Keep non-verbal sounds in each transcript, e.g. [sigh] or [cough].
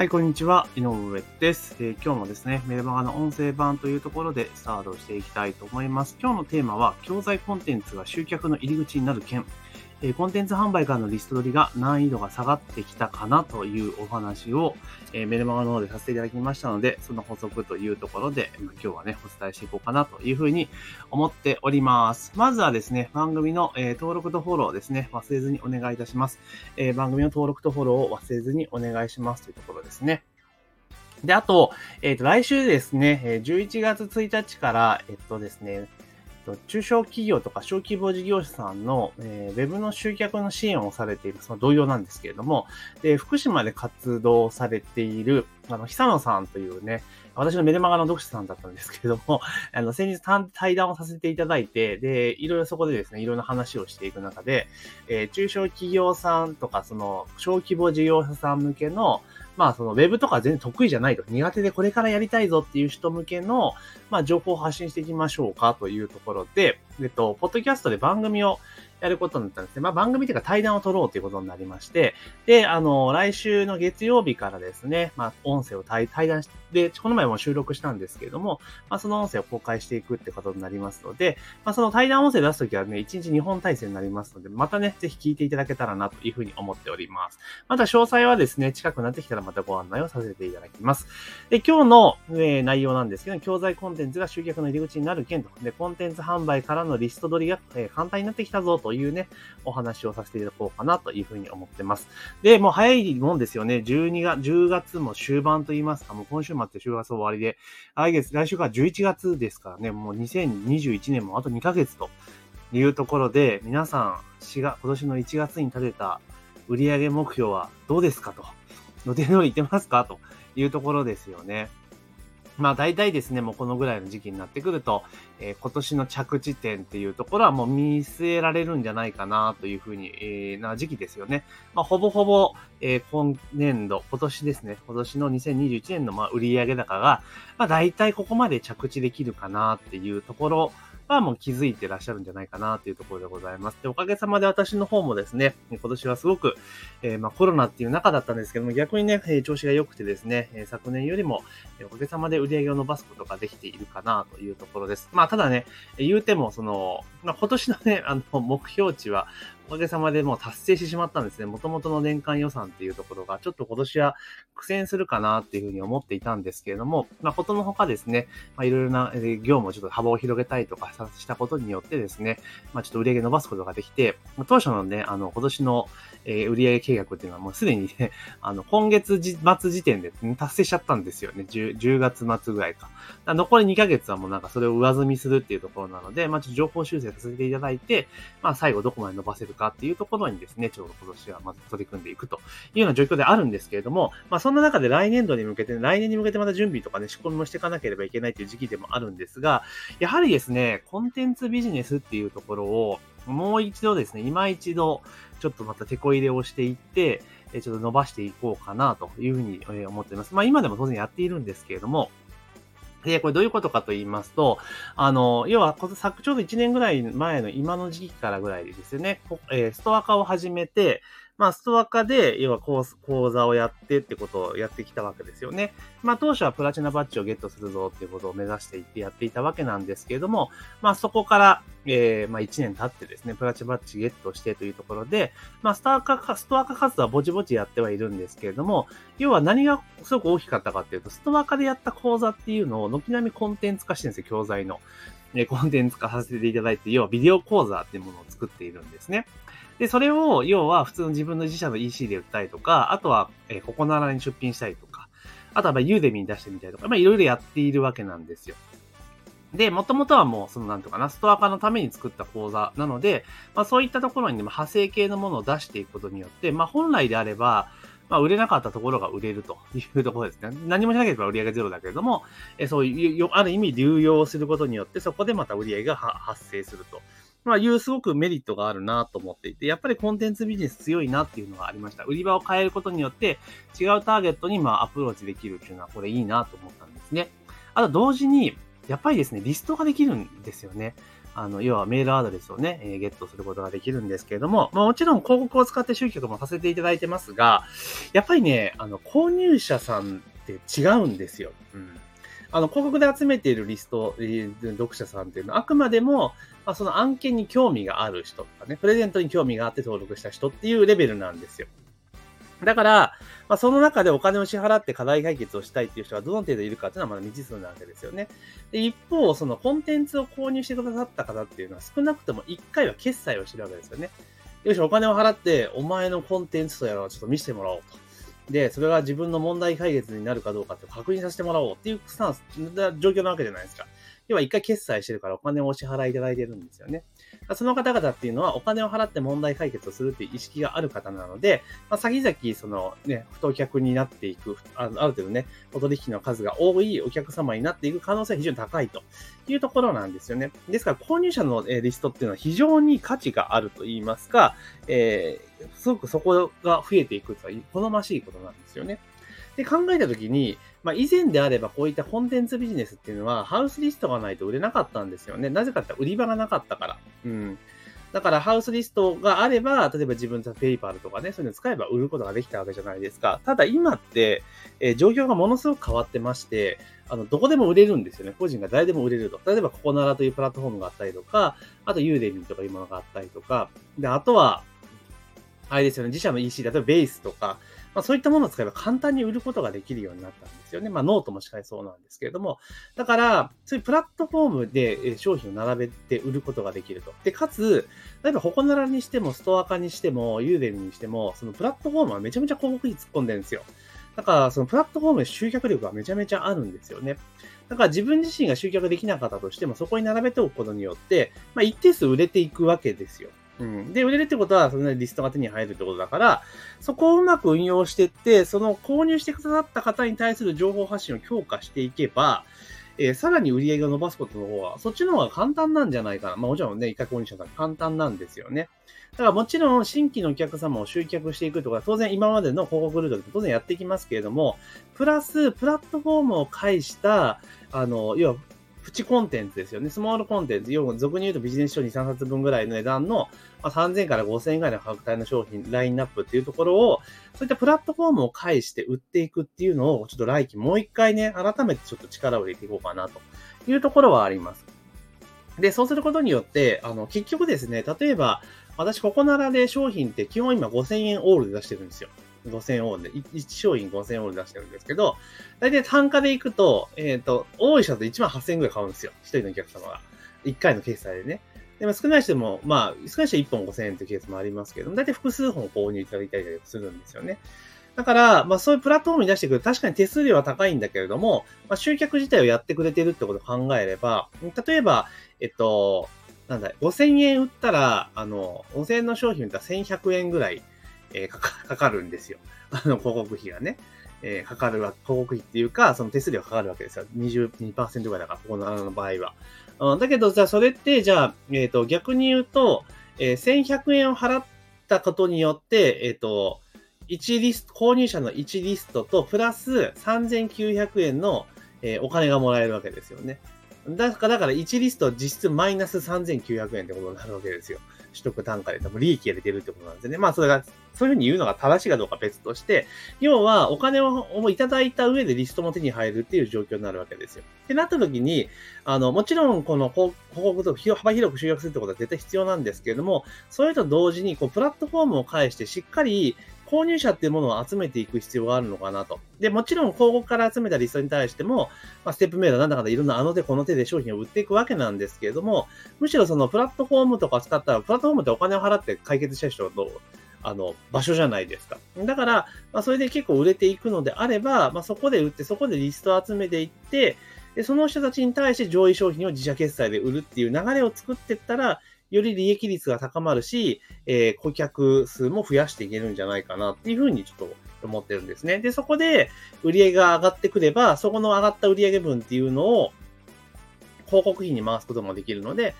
はい、こんにちは。井上です、えー、今日もですね、メルマガの音声版というところでスタートしていきたいと思います。今日のテーマは、教材コンテンツが集客の入り口になる件えコンテンツ販売からのリスト取りが難易度が下がってきたかなというお話を、えメルマガの方でさせていただきましたので、その補足というところで、今日はね、お伝えしていこうかなというふうに思っております。まずはですね、番組の、え登録とフォローですね、忘れずにお願いいたします。え番組の登録とフォローを忘れずにお願いしますというところですね。で、あと、えっ、と、来週ですね、11月1日から、えっとですね、中小企業とか小規模事業者さんの、えー、ウェブの集客の支援をされている、その同様なんですけれども、で、福島で活動されている、あの、久野さんというね、私のメルマガの読者さんだったんですけれども、[laughs] あの、先日対談をさせていただいて、で、いろいろそこでですね、いろんな話をしていく中で、えー、中小企業さんとか、その、小規模事業者さん向けの、まあ、そのウェブとか全然得意じゃないと、苦手でこれからやりたいぞっていう人向けの、まあ、情報を発信していきましょうかというところで、えっと、ポッドキャストで番組をやることになったんですね。まあ、番組というか対談を取ろうということになりまして、で、あの、来週の月曜日からですね、まあ、音声を対談して、で、この前も収録したんですけれども、まあ、その音声を公開していくってことになりますので、まあ、その対談音声出すときはね、1日2本体制になりますので、またね、ぜひ聞いていただけたらなというふうに思っております。また詳細はですね、近くなってきたらまたご案内をさせていただきます。で、今日の、えー、内容なんですけど、教材コンテンツが集客の入り口になる件と、で、コンテンツ販売からのリスト取りが、えー、簡単になってきたぞとというね、お話をさせていただこうかなというふうに思ってます。で、もう早いもんですよね。12月、10月も終盤と言いますか、もう今週末で週月終わりで、来月、来週から11月ですからね、もう2021年もあと2ヶ月というところで、皆さん、4月、今年の1月に立てた売上目標はどうですかと。予定通り行ってますかというところですよね。まあ大体ですね、もうこのぐらいの時期になってくると、えー、今年の着地点っていうところはもう見据えられるんじゃないかなというふうに、えー、な時期ですよね。まあほぼほぼ、えー、今年度、今年ですね、今年の2021年のまあ売上高が、まあ大体ここまで着地できるかなっていうところはもう気づいてらっしゃるんじゃないかなというところでございます。で、おかげさまで私の方もですね、今年はすごく、えー、まあコロナっていう中だったんですけども、逆にね、調子が良くてですね、昨年よりも、おかげさまで売り上げを伸ばすことができているかなというところです。まあ、ただね、言うても、その、まあ、今年のね、あの、目標値は、おかげさまでもう達成してしまったんですね。元々の年間予算っていうところが、ちょっと今年は苦戦するかなっていうふうに思っていたんですけれども、まあ、ことのほかですね、まあ、いろいろな業務をちょっと幅を広げたいとかしたことによってですね、まあ、ちょっと売上伸ばすことができて、当初のね、あの、今年の、売上計画っていうのはもうすでにね、[laughs] あの、今月末時点で、ね、達成しちゃったんですよね。10, 10月末ぐらいか。か残り2ヶ月はもうなんかそれを上積みするっていうところなので、まあちょっと情報修正させていただいて、まあ最後どこまで伸ばせるかかっていうところにですね、ちょうど今年はまず取り組んでいくというような状況であるんですけれども、まあそんな中で来年度に向けて、来年に向けてまた準備とかね、仕込みもしていかなければいけないという時期でもあるんですが、やはりですね、コンテンツビジネスっていうところを、もう一度ですね、今一度、ちょっとまた手こ入れをしていって、ちょっと伸ばしていこうかなというふうに思っています。まあ今でも当然やっているんですけれども、で、これどういうことかと言いますと、あの、要は、昨ちょうど1年ぐらい前の今の時期からぐらいですよね、えー、ストアカを始めて、まあ、ストアカで、要は講座をやってってことをやってきたわけですよね。まあ、当初はプラチナバッジをゲットするぞっていうことを目指していってやっていたわけなんですけれども、まあ、そこから、えー、まあ、1年経ってですね、プラチバッジゲットしてというところで、まあ、ストアカ、ストアカ活動はぼちぼちやってはいるんですけれども、要は何がすごく大きかったかっていうと、ストアカでやった講座っていうのを軒並みコンテンツ化してるんですよ、教材の。えコンテンツ化させていただいて、要はビデオ講座っていうものを作っているんですね。で、それを、要は普通の自分の自社の EC で売ったりとか、あとは、えー、ここならに出品したりとか、あとは、まあ、ユーデミに出してみたりとか、まあ、いろいろやっているわけなんですよ。で、もともとはもう、そのなんとかな、ストア化のために作った講座なので、まあそういったところに、ね、派生系のものを出していくことによって、まあ本来であれば、まあ売れなかったところが売れると [laughs] いうところですね。何もしなければ売り上げゼロだけれども、えそういう、ある意味流用することによって、そこでまた売り上げが発生すると。まあ、いうすごくメリットがあるなと思っていて、やっぱりコンテンツビジネス強いなっていうのがありました。売り場を変えることによって、違うターゲットにまあアプローチできるっていうのは、これいいなと思ったんですね。あと同時に、やっぱりですね、リストができるんですよね。あの、要はメールアドレスをね、え、ゲットすることができるんですけれども、まあもちろん広告を使って集客もさせていただいてますが、やっぱりね、あの、購入者さんって違うんですよ。うん。あの、広告で集めているリスト、読者さんっていうのは、あくまでも、ま、その案件に興味がある人とかね、プレゼントに興味があって登録した人っていうレベルなんですよ。だから、まあ、その中でお金を支払って課題解決をしたいっていう人がどの程度いるかっていうのはまだ未知数なわけですよね。で、一方、そのコンテンツを購入してくださった方っていうのは少なくとも1回は決済をしてるわけですよね。よし、お金を払って、お前のコンテンツとやらをちょっと見せてもらおうと。で、それが自分の問題解決になるかどうかって確認させてもらおうっていうスタンス、状況なわけじゃないですか。要は一回決済してるからお金をお支払いいただいてるんですよね。その方々っていうのはお金を払って問題解決をするっていう意識がある方なので、まあ、先々、そのね、不当客になっていく、ある程度ね、お取引の数が多いお客様になっていく可能性が非常に高いというところなんですよね。ですから、購入者のリストっていうのは非常に価値があると言いますか、えー、すごくそこが増えていくという好ましいことなんですよね。で、考えたときに、まあ、以前であればこういったコンテンツビジネスっていうのは、ハウスリストがないと売れなかったんですよね。なぜかって売り場がなかったから。うん。だから、ハウスリストがあれば、例えば自分のペイパルとかね、そういうの使えば売ることができたわけじゃないですか。ただ、今って、えー、状況がものすごく変わってまして、あの、どこでも売れるんですよね。個人が誰でも売れると。例えば、ココナラというプラットフォームがあったりとか、あと、 Udemy とかいうものがあったりとか、で、あとは、あれですよね、自社の EC、例えばベースとか、まあ、そういったものを使えば簡単に売ることができるようになったんですよね。まあ、ノートもしかりそうなんですけれども。だから、そういうプラットフォームで商品を並べて売ることができると。で、かつ、例えば、ココナラにしても、ストアカにしても、 Udemy にしても、そのプラットフォームはめちゃめちゃ広告費突っ込んでるんですよ。だから、そのプラットフォームで集客力がめちゃめちゃあるんですよね。だから自分自身が集客できなかったとしても、そこに並べておくことによって、まあ、一定数売れていくわけですよ。うん。で、売れるってことは、そのリストが手に入るってことだから、そこをうまく運用していって、その購入してくださった方に対する情報発信を強化していけば、えー、さらに売り上げを伸ばすことの方は、そっちの方が簡単なんじゃないかな。まあもちろんね、一回購入者さん簡単なんですよね。だからもちろん新規のお客様を集客していくとか、当然今までの広告ルートで当然やっていきますけれども、プラス、プラットフォームを介した、あの、要はプチコンテンツですよね。スモールコンテンツ。要は、俗に言うとビジネス書2、3冊分ぐらいの値段の、まあ、3000から5000円ぐらいの価格帯の商品、ラインナップっていうところを、そういったプラットフォームを介して売っていくっていうのを、ちょっと来期もう一回ね、改めてちょっと力を入れていこうかなというところはあります。で、そうすることによって、あの、結局ですね、例えば、私、ここならで商品って基本今5000円オールで出してるんですよ。5000オールで、1商品5000オール出してるんですけど、大体単価で行くと、えっ、ー、と、多い人だと1万8000円ぐらい買うんですよ。1人のお客様が。1回の決済でね。でも少ない人も、まあ、少ない人は1本5000円というケースもありますけども、大体複数本購入いただいたりするんですよね。だから、まあそういうプラットフォームに出してくる、確かに手数料は高いんだけれども、まあ集客自体をやってくれてるってことを考えれば、例えば、えっと、なんだ、5000円売ったら、あの、5000円の商品売ったら1100円ぐらい、えー、[laughs] かかるんですよ。[laughs] あの、広告費がね。えー、かかるわ、広告費っていうか、その手数料かかるわけですよ。22%ぐらいだから、ここのの場合は。だけど、じゃあ、それって、じゃあ、えっ、ー、と、逆に言うと、えー、1100円を払ったことによって、えっ、ー、と、1リスト、購入者の1リストと、プラス3900円の、えー、お金がもらえるわけですよね。だから、だから1リスト実質マイナス3900円ってことになるわけですよ。取得単価で多分利益が出てるってことなんですよね。まあそれが、そういうふうに言うのが正しいかどうか別として、要はお金をいただいた上でリストも手に入るっていう状況になるわけですよ。ってなった時に、あの、もちろんこの広告と幅広く集約するってことは絶対必要なんですけれども、それと同時に、こう、プラットフォームを介してしっかり購入者っていうものを集めていく必要があるのかなと。で、もちろん広告から集めたリストに対しても、まあ、ステップメールなんだかんだいろんなあの手この手で商品を売っていくわけなんですけれども、むしろそのプラットフォームとか使ったら、プラットフォームってお金を払って解決した人と、あの、場所じゃないですか。だから、まあ、それで結構売れていくのであれば、まあ、そこで売って、そこでリストを集めていって、で、その人たちに対して上位商品を自社決済で売るっていう流れを作っていったら、より利益率が高まるし、えー、顧客数も増やしていけるんじゃないかなっていうふうにちょっと思ってるんですね。で、そこで売り上げが上がってくれば、そこの上がった売上分っていうのを広告費に回すこともできるので、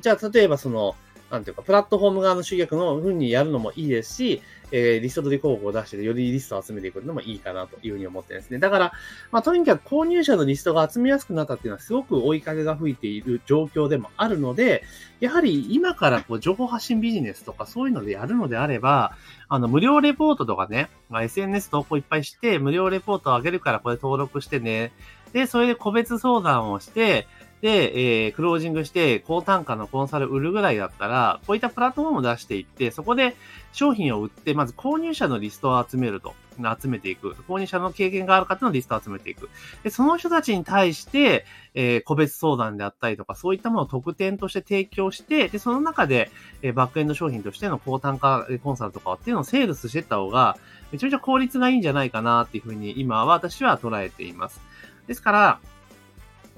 じゃあ、例えばその、なんていうか、プラットフォーム側の集客の風にやるのもいいですし、えー、リスト取り広告を出して、よりリストを集めていくのもいいかなというふうに思ってですね。だから、まあ、とにかく購入者のリストが集めやすくなったっていうのは、すごく追い風が吹いている状況でもあるので、やはり今からこう情報発信ビジネスとかそういうのでやるのであれば、あの、無料レポートとかね、まあ、SNS 投稿いっぱいして、無料レポートを上げるからこれ登録してね。で、それで個別相談をして、で、えー、クロージングして、高単価のコンサル売るぐらいだったら、こういったプラットフォームを出していって、そこで商品を売って、まず購入者のリストを集めると。集めていく。購入者の経験がある方のリストを集めていく。で、その人たちに対して、えー、個別相談であったりとか、そういったものを特典として提供して、で、その中で、えー、バックエンド商品としての高単価コンサルとかっていうのをセールスしていった方が、めちゃめちゃ効率がいいんじゃないかなっていうふうに今は私は捉えています。ですから、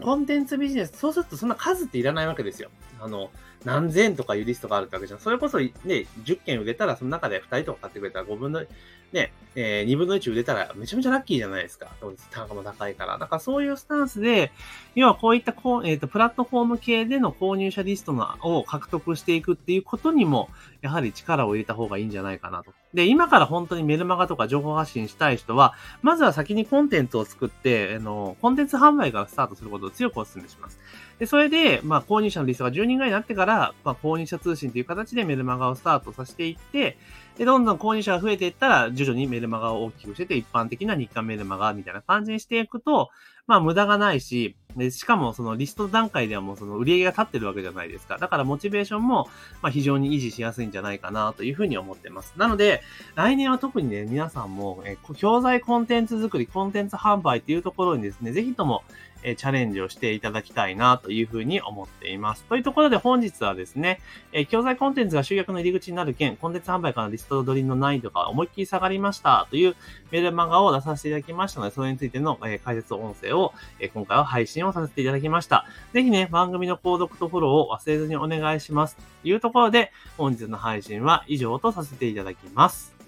コンテンツビジネス、そうするとそんな数っていらないわけですよ。あの、何千とかいうリストがあるってわけじゃん。それこそね、10件売れたら、その中で2人とか買ってくれたら5分の、ね、えー、2分の1売れたらめちゃめちゃラッキーじゃないですか。単価も高いから。だからそういうスタンスで、要はこういったこう、えっ、ー、と、プラットフォーム系での購入者リストのを獲得していくっていうことにも、やはり力を入れた方がいいんじゃないかなと。で、今から本当にメルマガとか情報発信したい人は、まずは先にコンテンツを作って、あの、コンテンツ販売からスタートすることを強くお勧めします。で、それで、まあ、購入者のリストが10人ぐらいになってから、まあ、購入者通信という形でメルマガをスタートさせていって、で、どんどん購入者が増えていったら、徐々にメルマガを大きくしてて、一般的な日刊メルマガみたいな感じにしていくと、まあ無駄がないし、でしかもそのリスト段階ではもうその売り上げが立ってるわけじゃないですか。だからモチベーションも、まあ非常に維持しやすいんじゃないかなというふうに思ってます。なので、来年は特にね、皆さんも、え教材コンテンツ作り、コンテンツ販売っていうところにですね、ぜひとも、えチャレンジをしていただきたいなというふうに思っています。というところで本日はですね、え教材コンテンツが集客の入り口になる件、コンテンツ販売からリスト取りの難易度が思いっきり下がりましたというメールマガを出させていただきましたので、それについての、え解説音声を、え今回は配信をさせていただきました。ぜひね、番組の購読とフォローを忘れずにお願いします。というところで、本日の配信は以上とさせていただきます。